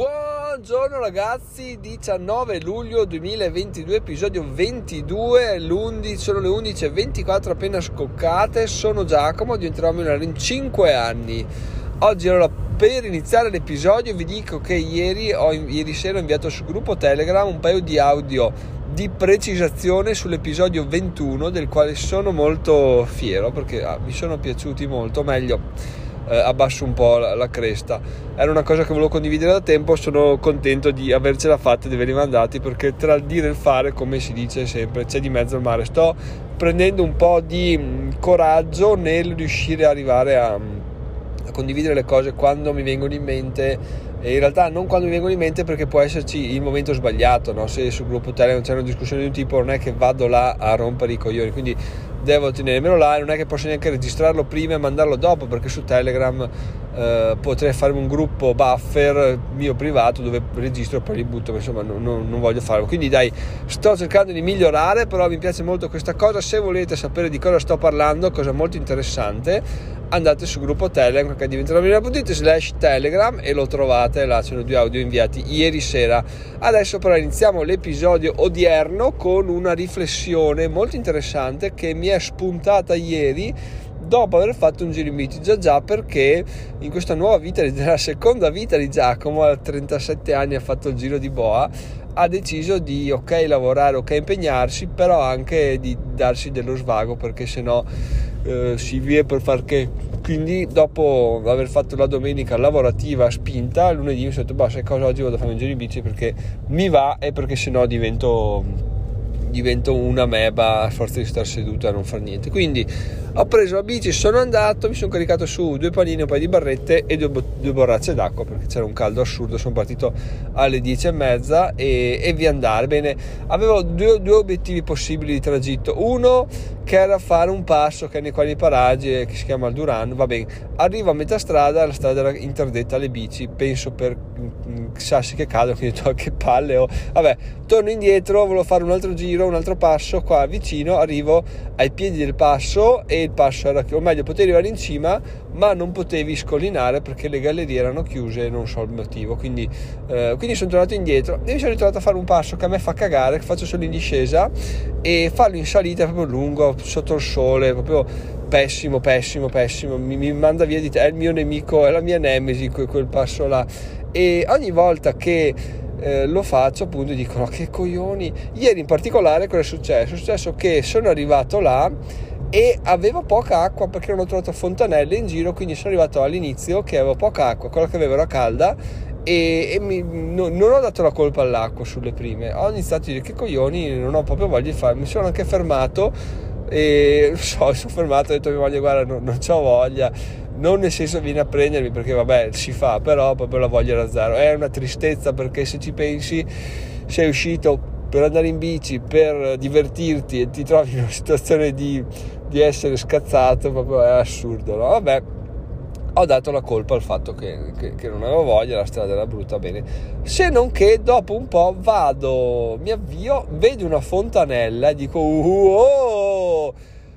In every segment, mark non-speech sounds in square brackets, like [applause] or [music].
Buongiorno ragazzi, 19 luglio 2022, episodio 22, l'11, sono le 11.24 appena scoccate, sono Giacomo, diventerò milionario in 5 anni. Oggi allora per iniziare l'episodio vi dico che ieri, ho, ieri sera ho inviato sul gruppo Telegram un paio di audio di precisazione sull'episodio 21 del quale sono molto fiero perché ah, mi sono piaciuti molto, meglio eh, abbasso un po' la, la, cresta. Era una cosa che volevo condividere da tempo, sono contento di avercela fatta e di averli mandati perché tra il dire e il fare, come si dice sempre, c'è di mezzo il mare. Sto prendendo un po' di mm, coraggio nel riuscire a arrivare a, a condividere le cose quando mi vengono in mente e in realtà non quando mi vengono in mente perché può esserci il momento sbagliato no? se sul gruppo Telegram c'è una discussione di un tipo non è che vado là a rompere i coglioni quindi devo tenermelo là non è che posso neanche registrarlo prima e mandarlo dopo perché su Telegram eh, potrei fare un gruppo buffer mio privato dove registro e poi li butto, ma insomma non, non, non, voglio farlo. Quindi dai, sto cercando di migliorare, però mi piace molto questa cosa. Se volete sapere di cosa sto parlando, cosa molto interessante, andate sul gruppo Telegram che diventerà slash Telegram e lo trovate, là c'erano due audio inviati ieri sera. Adesso però iniziamo l'episodio odierno con una riflessione molto interessante che mi è spuntata ieri dopo aver fatto un giro in bici. Già già perché in questa nuova vita [laughs] nella seconda vita di Giacomo a 37 anni ha fatto il giro di boa ha deciso di ok lavorare ok impegnarsi però anche di darsi dello svago perché sennò eh, si vive per far che. Quindi dopo aver fatto la domenica lavorativa spinta lunedì mi sono detto bah sai cosa oggi vado a fare un giro in bici perché mi va e perché sennò divento divento una meba a forza di stare seduto e non fare niente. Quindi ho preso la bici, sono andato, mi sono caricato su due panini, un paio di barrette e due, due borracce d'acqua perché c'era un caldo assurdo. Sono partito alle 10 e mezza e, via andare. Bene, avevo due, due, obiettivi possibili di tragitto. Uno che era fare un passo che è nei quali paraggi che si chiama il Duran. Va bene, arrivo a metà strada, la strada era interdetta alle bici, penso per sassi che cadono, quindi [laughs] ho che palle. Oh. Vabbè, torno indietro, volevo fare un altro giro, un altro passo qua vicino, arrivo ai piedi del passo e il passo era chiuso, o meglio, potevi arrivare in cima, ma non potevi scollinare perché le gallerie erano chiuse non so il motivo. Quindi, eh, quindi sono tornato indietro e mi sono ritrovato a fare un passo che a me fa cagare, che faccio solo in discesa e farlo in salita proprio lungo, sotto il sole, proprio pessimo, pessimo, pessimo. Mi, mi manda via di te, è il mio nemico, è la mia nemesi quel, quel passo là e ogni volta che eh, lo faccio appunto dicono che coglioni ieri in particolare cosa è successo? è successo che sono arrivato là e avevo poca acqua perché non ho trovato fontanelle in giro quindi sono arrivato all'inizio che avevo poca acqua quella che avevo era calda e, e mi, no, non ho dato la colpa all'acqua sulle prime. Ho iniziato a dire che coglioni non ho proprio voglia di fare mi sono anche fermato e so, [laughs] sono fermato ho detto mi voglio guarda non, non ho voglia non nel senso vieni a prendermi perché vabbè si fa però proprio la voglia da zero è una tristezza perché se ci pensi sei uscito per andare in bici per divertirti e ti trovi in una situazione di, di essere scazzato proprio è assurdo no? vabbè ho dato la colpa al fatto che, che, che, non avevo voglia, la strada era brutta, bene. Se non che dopo un po' vado, mi avvio, vedo una fontanella e dico, uh, oh,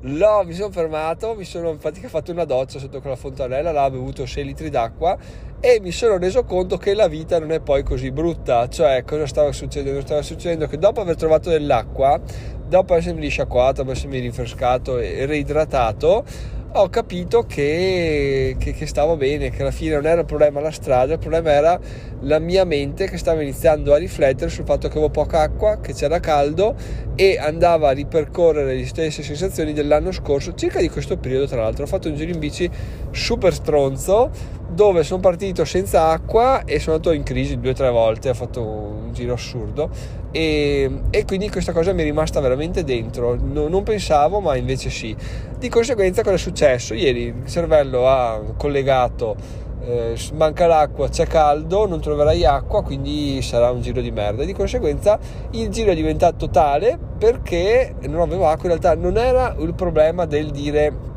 No, mi sono fermato, mi sono infatti fatto una doccia sotto quella fontanella, là ho bevuto 6 litri d'acqua e mi sono reso conto che la vita non è poi così brutta. Cioè, cosa stava succedendo? Stava succedendo che dopo aver trovato dell'acqua, dopo essermi risciacquato, dopo essermi rinfrescato e reidratato, ho capito che, che, che, stavo bene, che alla fine non era il problema la strada, il problema era la mia mente che stava iniziando a riflettere sul fatto che avevo poca acqua, che c'era caldo e andava a ripercorrere le stesse sensazioni dell'anno scorso, circa di questo periodo tra l'altro. Ho fatto un giro in bici super stronzo dove sono partito senza acqua e sono andato in crisi due o tre volte, ho fatto un giro assurdo e, e, quindi questa cosa mi è rimasta veramente dentro, no, non pensavo ma invece sì. Di conseguenza cosa è successo? Ieri il cervello ha collegato, eh, manca l'acqua, c'è caldo, non troverai acqua, quindi sarà un giro di merda. Di conseguenza il giro è diventato tale perché non avevo acqua, in realtà non era il problema del dire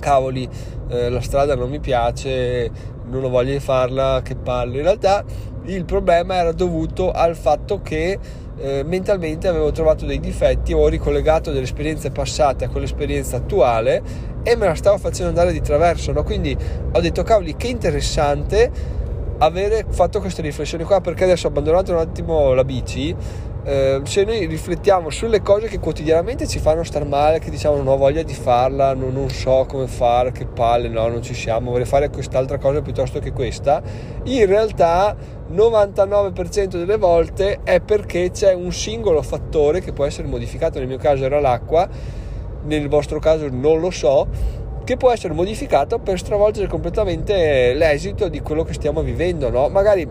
cavoli eh, la strada non mi piace, non ho voglia di farla, che palle. In realtà il problema era dovuto al fatto che eh, mentalmente avevo trovato dei difetti, ho ricollegato delle esperienze passate a quell'esperienza attuale e me la stavo facendo andare di traverso, no? quindi ho detto cavoli che interessante avere fatto queste riflessioni qua perché adesso abbandonato un attimo la bici eh, se noi riflettiamo sulle cose che quotidianamente ci fanno star male, che diciamo non ho voglia di farla, non, non, so come fare, che palle, no, non ci siamo, vorrei fare quest'altra cosa piuttosto che questa, in realtà 99% delle volte è perché c'è un singolo fattore che può essere modificato, nel mio caso era l'acqua, nel vostro caso non lo so, che può essere modificato per stravolgere completamente l'esito di quello che stiamo vivendo, no? Magari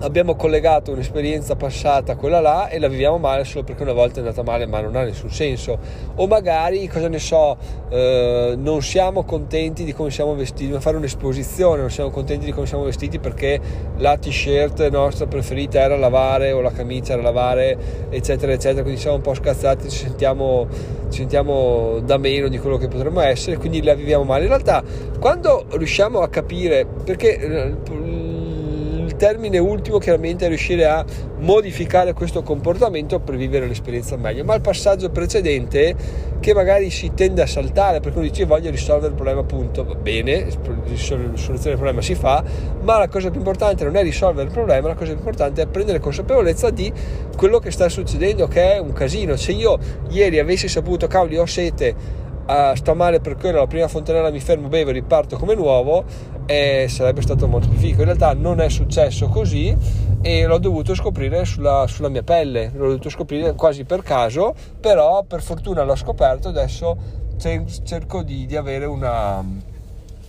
abbiamo collegato un'esperienza passata a quella là e la viviamo male solo perché una volta è andata male ma non ha nessun senso. O magari cosa ne so eh, non siamo contenti di come siamo vestiti dobbiamo fare un'esposizione non siamo contenti di come siamo vestiti perché la t-shirt nostra preferita era lavare o la camicia era lavare eccetera eccetera. Quindi siamo un po' scazzati ci sentiamo, ci sentiamo da meno di quello che potremmo essere quindi la viviamo male. In realtà quando riusciamo a capire perché eh, termine ultimo chiaramente è riuscire a modificare questo comportamento per vivere l'esperienza meglio, ma il passaggio precedente che magari si tende a saltare perché uno dice voglio risolvere il problema appunto, va bene, soluzione del problema si fa, ma la cosa più importante non è risolvere il problema, la cosa più importante è prendere consapevolezza di quello che sta succedendo che è un casino, se io ieri avessi saputo cavoli ho sete ah, sto male per quello, la prima fontanella mi fermo, bevo e riparto come nuovo, eh, sarebbe stato molto più figo. In realtà non è successo così e l'ho dovuto scoprire sulla, sulla mia pelle, l'ho dovuto scoprire quasi per caso, però per fortuna l'ho scoperto, adesso cerco di, di avere una,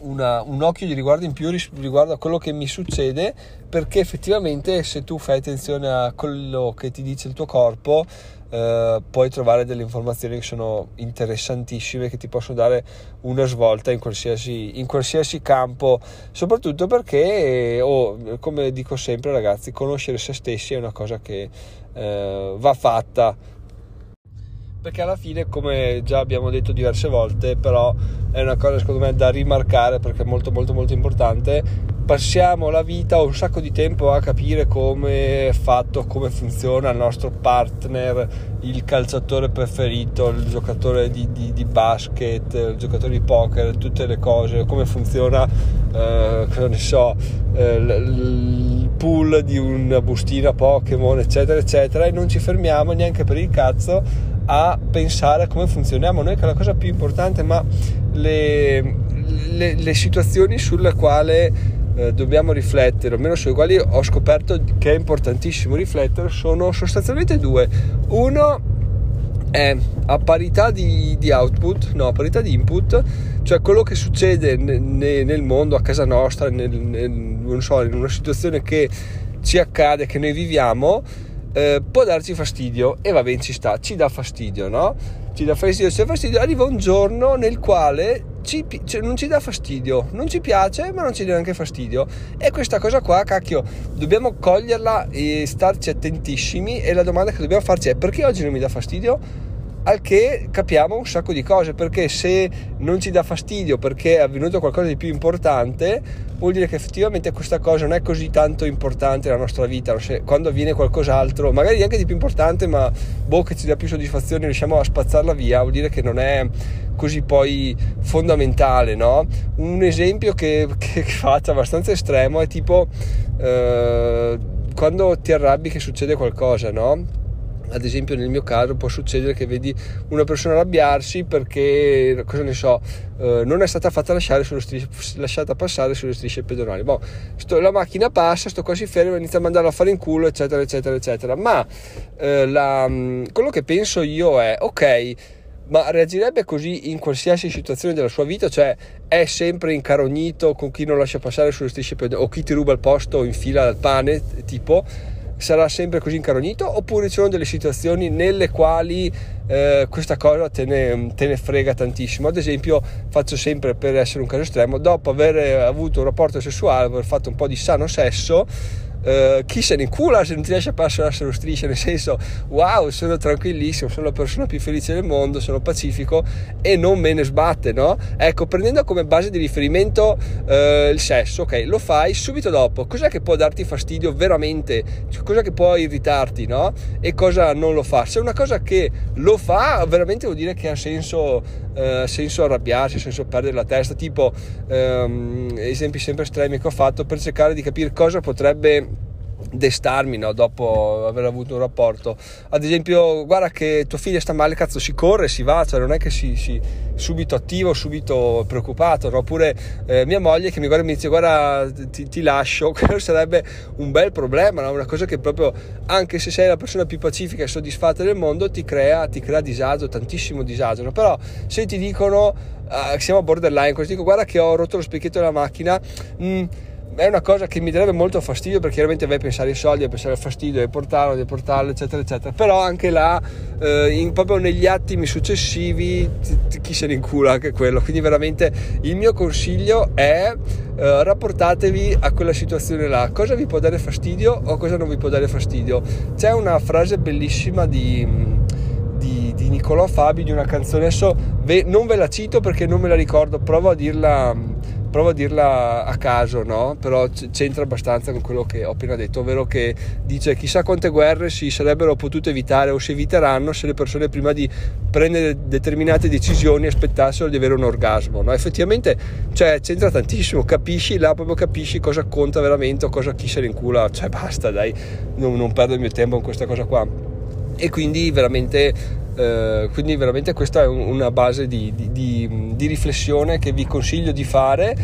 una, un occhio di riguardo in più riguardo a quello che mi succede perché effettivamente se tu fai attenzione a quello che ti dice il tuo corpo eh, puoi trovare delle informazioni che sono interessantissime che ti possono dare una svolta in qualsiasi, in qualsiasi campo soprattutto perché oh, come dico sempre ragazzi conoscere se stessi è una cosa che eh, va fatta. Perché alla fine come già abbiamo detto diverse volte però è una cosa secondo me da rimarcare perché è molto molto molto importante passiamo la vita o un sacco di tempo a capire come è fatto come funziona il nostro partner il calciatore preferito il giocatore di, di, di basket il giocatore di poker tutte le cose come funziona eh, cosa so eh, il pool di una bustina Pokémon eccetera eccetera e non ci fermiamo neanche per il cazzo a pensare a come funzioniamo noi che è la cosa più importante ma le, le, le situazioni sulle quali eh, dobbiamo riflettere almeno sulle quali ho scoperto che è importantissimo riflettere sono sostanzialmente due uno è a parità di, di, output, no, a parità di input, cioè quello che succede ne, ne, nel mondo, a casa nostra, nel, nel, so, in una situazione che ci accade, che noi viviamo, eh, può darci fastidio e va bene ci sta, ci dà fastidio, no? Ci dà fastidio, c'è fastidio, arriva un giorno nel quale ci, cioè, non ci dà fastidio, non ci piace ma non ci dà neanche fastidio. E questa cosa qua, cacchio, dobbiamo coglierla e starci attentissimi. E la domanda che dobbiamo farci è perché oggi non mi dà fastidio? Al che capiamo un sacco di cose perché se non ci dà fastidio perché è avvenuto qualcosa di più importante vuol dire che effettivamente questa cosa non è così tanto importante nella nostra vita se, quando avviene qualcos'altro magari anche di più importante ma boh che ci dà più soddisfazione riusciamo a spazzarla via vuol dire che non è così poi fondamentale no? un esempio che, [laughs] che, faccio abbastanza estremo è tipo eh, quando ti arrabbi che succede qualcosa no? Ad esempio nel mio caso può succedere che vedi una persona arrabbiarsi perché cosa ne so eh, non è stata fatta strisce, lasciata passare sulle strisce pedonali boh, sto, la macchina passa sto qua si ferma inizia a mandarla a fare in culo eccetera eccetera eccetera ma eh, la, mm, quello che penso io è ok ma reagirebbe così in qualsiasi situazione della sua vita? Cioè è sempre incarognito con chi non lascia passare sulle strisce pedonali o chi ti ruba il posto in fila al pane, tipo? Sarà sempre così incarognito oppure ci sono delle situazioni nelle quali eh, questa cosa te ne, te ne, frega tantissimo? Ad esempio faccio sempre per essere un caso estremo dopo aver avuto un rapporto sessuale aver fatto un po' di sano sesso uh, chi se ne incula se non ti lascia passare lo striscia, nel senso wow, sono tranquillissimo, sono la persona più felice del mondo, sono pacifico e non me ne sbatte, no? Ecco, prendendo come base di riferimento uh, il sesso, ok, lo fai subito dopo, cos'è che può darti fastidio veramente? Cos'è che può irritarti, no? E cosa non lo fa? Se una cosa che lo fa, veramente vuol dire che ha senso, uh, senso arrabbiarsi, senso perdere la testa, tipo um, esempi sempre estremi che ho fatto per cercare di capire cosa potrebbe destarmi no? dopo aver avuto un rapporto ad esempio guarda che tuo figlio sta male cazzo si corre si va cioè non è che si, si subito attivo subito preoccupato no? oppure eh, mia moglie che mi guarda e mi dice guarda ti, ti lascio [laughs] quello sarebbe un bel problema no? una cosa che proprio anche se sei la persona più pacifica e soddisfatta del mondo ti crea, ti crea disagio tantissimo disagio no? però se ti dicono uh, siamo borderline così dico guarda che ho rotto lo specchietto della macchina mh, mm, è una cosa che mi darebbe molto fastidio perché chiaramente vai a pensare ai soldi, a pensare al fastidio, di portarlo, di portarlo, eccetera, eccetera. Però anche là, eh, in, proprio negli attimi successivi, chi se ne incula anche quello. Quindi veramente il mio consiglio è eh, rapportatevi a quella situazione là. Cosa vi può dare fastidio o cosa non vi può dare fastidio? C'è una frase bellissima di, di, di Niccolò Fabi di una canzone, adesso ve, non ve la cito perché non me la ricordo, provo a dirla provo a dirla a caso, no? però c'entra abbastanza con quello che ho appena detto, ovvero che dice chissà quante guerre si sarebbero potute evitare o si eviteranno se le persone prima di prendere determinate decisioni aspettassero di avere un orgasmo. No? Effettivamente cioè, c'entra tantissimo, capisci là, proprio capisci cosa conta veramente o cosa chi se ne incula, cioè basta dai, non, non perdo il mio tempo con questa cosa qua. E quindi veramente eh, quindi veramente questa è una base di, di, di, di, riflessione che vi consiglio di fare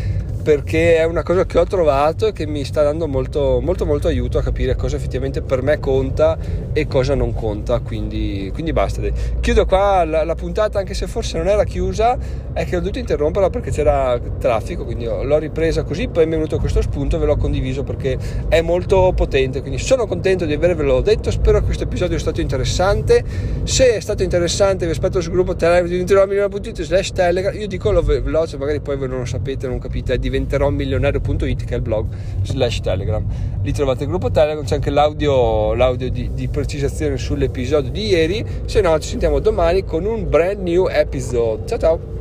perché è una cosa che ho trovato e che mi sta dando molto, molto, molto aiuto a capire cosa effettivamente per me conta e cosa non conta. Quindi, quindi basta. Chiudo qua la, la, puntata, anche se forse non era chiusa, è che ho dovuto interromperla perché c'era traffico, quindi l'ho ripresa così, poi mi è venuto questo spunto e ve l'ho condiviso perché è molto potente. Quindi sono contento di avervelo detto, spero che questo episodio sia stato interessante. Se è stato interessante, vi aspetto sul gruppo telegram.it slash telegram. Io dico veloce, magari poi voi non lo sapete, non capite, è diventeròmilionario.it che è il blog slash telegram. Lì trovate il gruppo telegram c'è anche l'audio, l'audio di, di precisazione sull'episodio di ieri. Se no ci sentiamo domani con un brand new episode. Ciao ciao